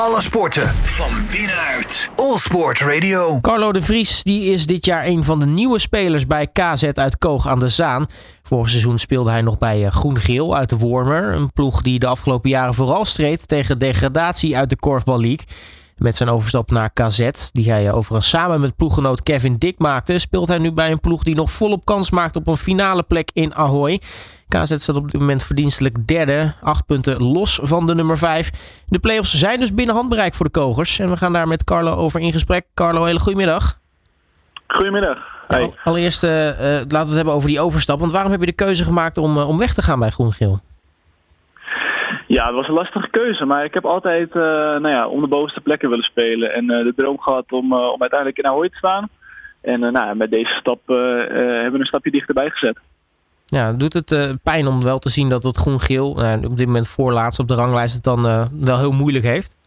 Alle sporten van binnenuit. All Sport Radio. Carlo de Vries die is dit jaar een van de nieuwe spelers bij KZ uit Koog aan de Zaan. Vorig seizoen speelde hij nog bij eh, Groen-Geel uit de Wormer. Een ploeg die de afgelopen jaren vooral streed tegen degradatie uit de Korfbal League. Met zijn overstap naar KZ, die hij overigens samen met ploeggenoot Kevin Dick maakte, speelt hij nu bij een ploeg die nog volop kans maakt op een finale plek in Ahoy. KZ staat op dit moment verdienstelijk derde, acht punten los van de nummer vijf. De playoffs zijn dus binnen handbereik voor de Kogers. En we gaan daar met Carlo over in gesprek. Carlo, hele goedemiddag. Goedemiddag. Hey. Allereerst uh, uh, laten we het hebben over die overstap. Want waarom heb je de keuze gemaakt om, uh, om weg te gaan bij Groen-Geel? Ja, het was een lastige keuze. Maar ik heb altijd nou ja, om de bovenste plekken willen spelen. En de droom gehad om, om uiteindelijk in Ahoy te staan. En nou, met deze stap hebben we een stapje dichterbij gezet. Ja, doet het uh, pijn om wel te zien dat het groen-geel uh, op dit moment voorlaatst op de ranglijst het dan uh, wel heel moeilijk heeft?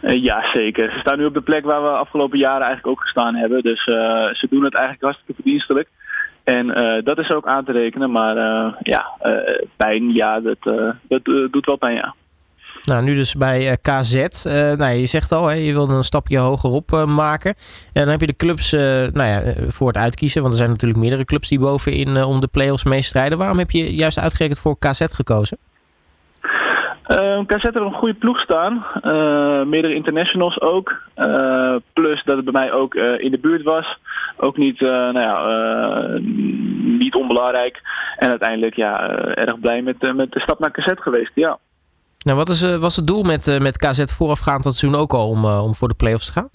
ja, zeker. Ze staan nu op de plek waar we afgelopen jaren eigenlijk ook gestaan hebben. Dus ze doen het eigenlijk hartstikke verdienstelijk. En dat is ook aan te rekenen. Maar ja, pijn, ja, dat, dat doet wel pijn, ja. Nou, nu dus bij KZ. Nou, je zegt al, hè, je wilde een stapje hogerop maken. En dan heb je de clubs nou ja, voor het uitkiezen. Want er zijn natuurlijk meerdere clubs die bovenin om de play-offs meestrijden. Waarom heb je juist uitgerekend voor KZ gekozen? Uh, KZ heeft een goede ploeg staan. meerdere internationals ook. plus dat het bij mij ook in de buurt was. Ook niet, nou ja, niet onbelangrijk. En uiteindelijk ja, erg blij met, met de stap naar KZ geweest. Ja. Nou, wat is, was het doel met, met KZ voorafgaand dat seizoen ook al om, om voor de play-offs te gaan?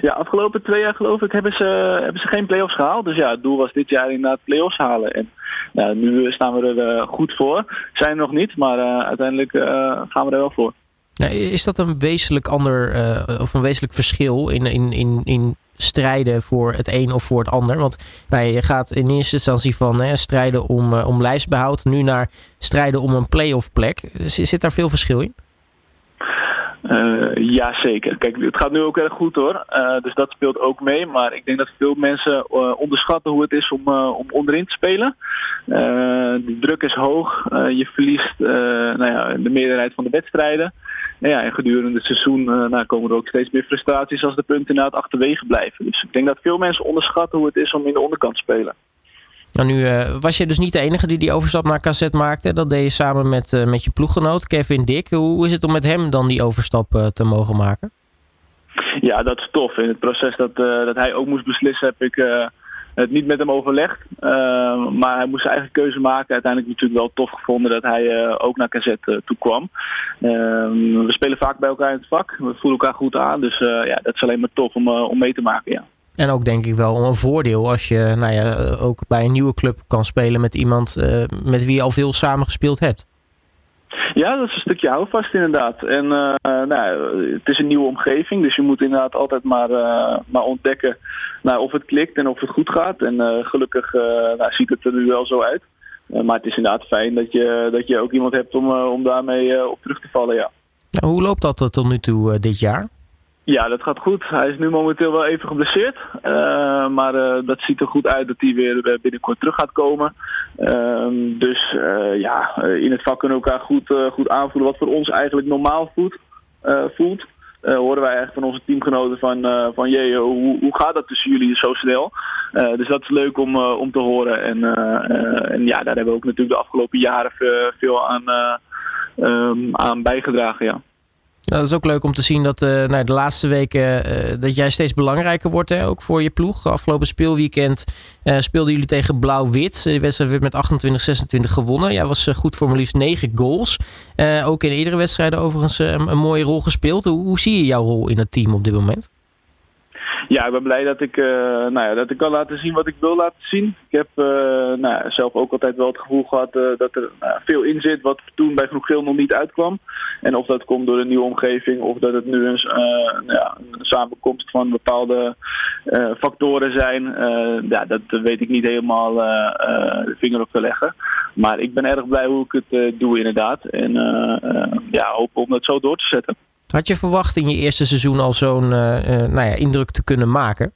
Ja, afgelopen twee jaar geloof ik hebben ze, hebben ze geen play-offs gehaald. Dus ja, het doel was dit jaar inderdaad play-offs halen. En nou, nu staan we er goed voor. Zijn er nog niet, maar uiteindelijk gaan we er wel voor. Nou, is dat een wezenlijk ander of een wezenlijk verschil in, in, in, in strijden voor het een of voor het ander. Want nou, je gaat in eerste instantie van hè, strijden om, uh, om lijstbehoud nu naar strijden om een play-off plek. Zit daar veel verschil in? Uh, ja, zeker. Kijk, het gaat nu ook erg goed hoor. Uh, dus dat speelt ook mee. Maar ik denk dat veel mensen onderschatten hoe het is om, om onderin te spelen. de druk is hoog. je verliest nou ja, de meerderheid van de wedstrijden. En, ja, en gedurende het seizoen nou, komen er ook steeds meer frustraties als de punten na het achterwege blijven. Dus ik denk dat veel mensen onderschatten hoe het is om in de onderkant te spelen. Nou, nu uh, was je dus niet de enige die die overstap naar KZ maakte. Dat deed je samen met, uh, met je ploeggenoot Kevin Dick. Hoe is het om met hem dan die overstap uh, te mogen maken? Ja, dat is tof. In het proces dat, dat hij ook moest beslissen heb ik het niet met hem overlegd. maar hij moest zijn eigen keuze maken. Uiteindelijk natuurlijk wel tof gevonden dat hij ook naar KZ toe kwam. we spelen vaak bij elkaar in het vak. We voelen elkaar goed aan. Dus ja, dat is alleen maar tof om, om mee te maken, ja. En ook denk ik wel een voordeel als je nou ja, ook bij een nieuwe club kan spelen met iemand uh, met wie je al veel samen gespeeld hebt. Ja, dat is een stukje houvast inderdaad. En uh, nou, het is een nieuwe omgeving, dus je moet inderdaad altijd maar, uh, maar ontdekken nou, of het klikt en of het goed gaat. En gelukkig nou, ziet het er nu wel zo uit. maar het is inderdaad fijn dat je, dat je ook iemand hebt om, om daarmee op terug te vallen, ja. Nou, hoe loopt dat tot nu toe dit jaar? Ja, dat gaat goed. Hij is nu momenteel wel even geblesseerd. Uh, maar uh, dat ziet er goed uit dat hij weer binnenkort terug gaat komen. Uh, dus ja, in het vak kunnen we elkaar goed, goed aanvoelen wat voor ons eigenlijk normaal voelt. voelt. horen wij eigenlijk van onze teamgenoten van, van jee, hoe, hoe gaat dat tussen jullie zo snel? dus dat is leuk om, om te horen. En, en ja, daar hebben we ook natuurlijk de afgelopen jaren veel aan, um, aan bijgedragen, ja. Nou, dat is ook leuk om te zien dat uh, de laatste weken uh, dat jij steeds belangrijker wordt, hè, ook voor je ploeg. Afgelopen speelweekend uh, speelden jullie tegen Blauw-Wit. De wedstrijd werd met 28-26 gewonnen. Jij was goed voor maar liefst 9 goals. ook in eerdere wedstrijden overigens een mooie rol gespeeld. Hoe zie je jouw rol in het team op dit moment? Ja, ik ben blij dat ik, uh, nou ja, dat ik kan laten zien wat ik wil laten zien. Ik heb uh, nou, zelf ook altijd wel het gevoel gehad uh, dat er nou, veel in zit wat toen bij Groen Geel nog niet uitkwam. En of dat komt door een nieuwe omgeving of dat het nu een, nou ja, een samenkomst van bepaalde factoren zijn. ja, dat weet ik niet helemaal de vinger op te leggen. Maar ik ben erg blij hoe ik het doe inderdaad. En ja, hoop om dat zo door te zetten. Had je verwacht in je eerste seizoen al zo'n uh, uh, nou ja, indruk te kunnen maken?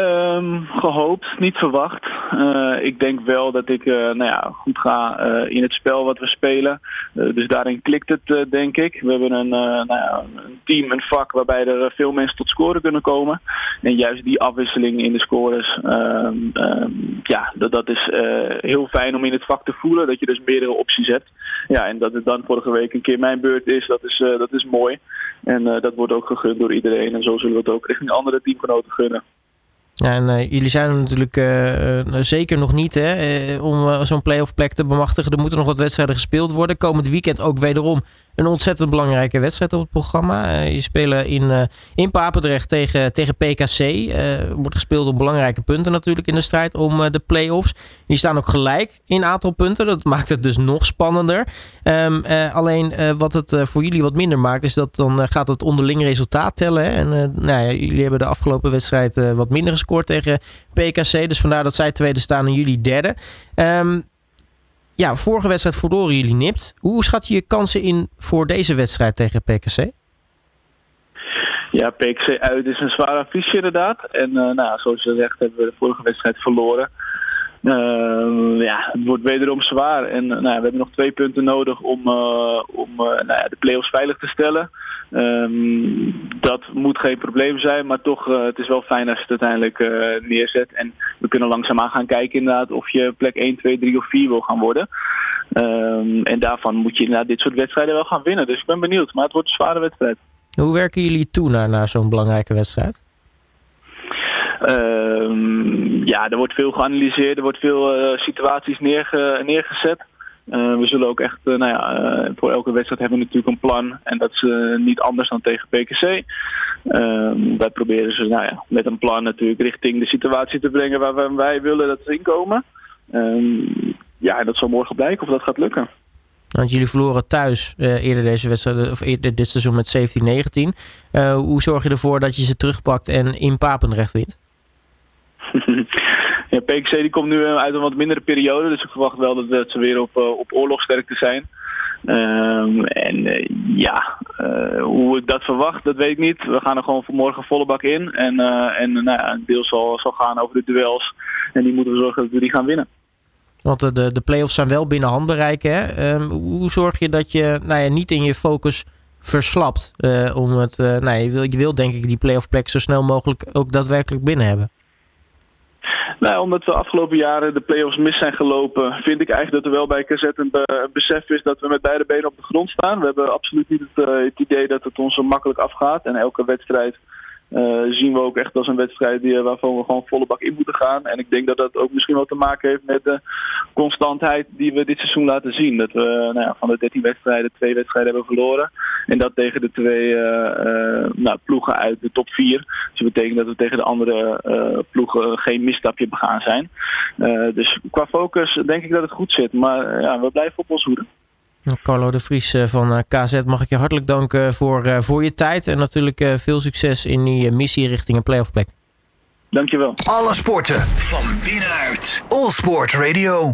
Um, gehoopt, niet verwacht. Uh, ik denk wel dat ik uh, nou ja, goed ga uh, in het spel wat we spelen. dus daarin klikt het, denk ik. We hebben een, nou ja, een, team, een vak waarbij er veel mensen tot scoren kunnen komen. En juist die afwisseling in de scores, um, um, ja, dat, dat is heel fijn om in het vak te voelen. Dat je dus meerdere opties hebt. Ja, en dat het dan vorige week een keer mijn beurt is, dat is, dat is mooi. En dat wordt ook gegund door iedereen. En zo zullen we het ook richting andere teamgenoten gunnen. En uh, jullie zijn er natuurlijk uh, zeker nog niet hè, om zo'n play-off plek te bemachtigen. Er moeten nog wat wedstrijden gespeeld worden. Komend weekend ook wederom een ontzettend belangrijke wedstrijd op het programma. je spelen in, in Papendrecht tegen, tegen PKC. wordt gespeeld op belangrijke punten natuurlijk in de strijd om de play-offs. Die staan ook gelijk in aantal punten. Dat maakt het dus nog spannender. Um, alleen wat het voor jullie wat minder maakt, is dat dan gaat het onderling resultaat tellen. Hè? En nou ja, jullie hebben de afgelopen wedstrijd wat minder gescoord tegen PKC. Dus vandaar dat zij tweede staan en jullie derde. Um, ja, vorige wedstrijd verloren jullie nipt. Hoe schat je je kansen in voor deze wedstrijd tegen PKC? Ja, PKC uit is een zwaar affiche inderdaad. En uh, nou, zoals je zegt hebben we de vorige wedstrijd verloren. Uh, ja, het wordt wederom zwaar. En uh, nou, we hebben nog twee punten nodig om, uh, om nou ja, de play-offs veilig te stellen. Um, dat moet geen probleem zijn, maar toch, het is wel fijn als je het uiteindelijk neerzet. En we kunnen langzaamaan gaan kijken inderdaad of je plek 1, 2, 3 of 4 wil gaan worden. Um, en daarvan moet je inderdaad dit soort wedstrijden wel gaan winnen. Dus ik ben benieuwd, maar het wordt een zware wedstrijd. Hoe werken jullie toe naar, naar zo'n belangrijke wedstrijd? Uh, ja, er wordt veel geanalyseerd, er wordt veel uh, situaties neerge neergezet. Uh, we zullen ook echt, uh, nou ja, voor elke wedstrijd hebben we natuurlijk een plan. En dat is niet anders dan tegen PKC. Ehm, wij proberen ze nou ja, met een plan natuurlijk richting de situatie te brengen waar wij willen dat ze inkomen. Ehm, ja, dat zal morgen blijken of dat gaat lukken. Want jullie verloren thuis eerder deze wedstrijd, of dit seizoen met 17-19. hoe zorg je ervoor dat je ze terugpakt en in Papendrecht wint? Ja, PXC die komt nu eh, uit een wat mindere periode, dus ik verwacht wel dat, ze weer op, uh, op oorlogsterkte zijn. Um, en uh, ja, hoe ik dat verwacht, dat weet ik niet. We gaan er gewoon vanmorgen volle bak in. En, uh, en nou ja, een deel zal, zal gaan over de duels. En die moeten we zorgen dat we die gaan winnen. Want de, de play-offs zijn wel binnen handbereik. Hè? Um, hoe zorg je dat je nou ja, niet in je focus verslapt? om het, nou, je, wil, je wil denk ik die play-off plek zo snel mogelijk ook daadwerkelijk binnen hebben. Nou, omdat we afgelopen jaren de play-offs mis zijn gelopen, vind ik eigenlijk dat er wel bij KZ een, besef is dat we met beide benen op de grond staan. We hebben absoluut niet het, uh, het idee dat het ons zo makkelijk afgaat. En elke wedstrijd uh, zien we ook echt als een wedstrijd die, waarvan we gewoon volle bak in moeten gaan. En ik denk dat dat ook misschien wel te maken heeft met de constantheid die we dit seizoen laten zien. Dat we nou ja, van de 13 wedstrijden twee wedstrijden hebben verloren. En dat tegen de twee uh, uh, nou, ploegen uit de top 4. Dus dat betekent dat we tegen de andere ploegen geen misstapje begaan zijn. dus qua focus denk ik dat het goed zit. Maar ja, we blijven op ons hoede. Nou, Carlo de Vries van KZ, mag ik je hartelijk danken voor, voor je tijd. En natuurlijk veel succes in die missie richting een playoff plek. Dankjewel. Alle sporten van binnenuit. All Sport Radio.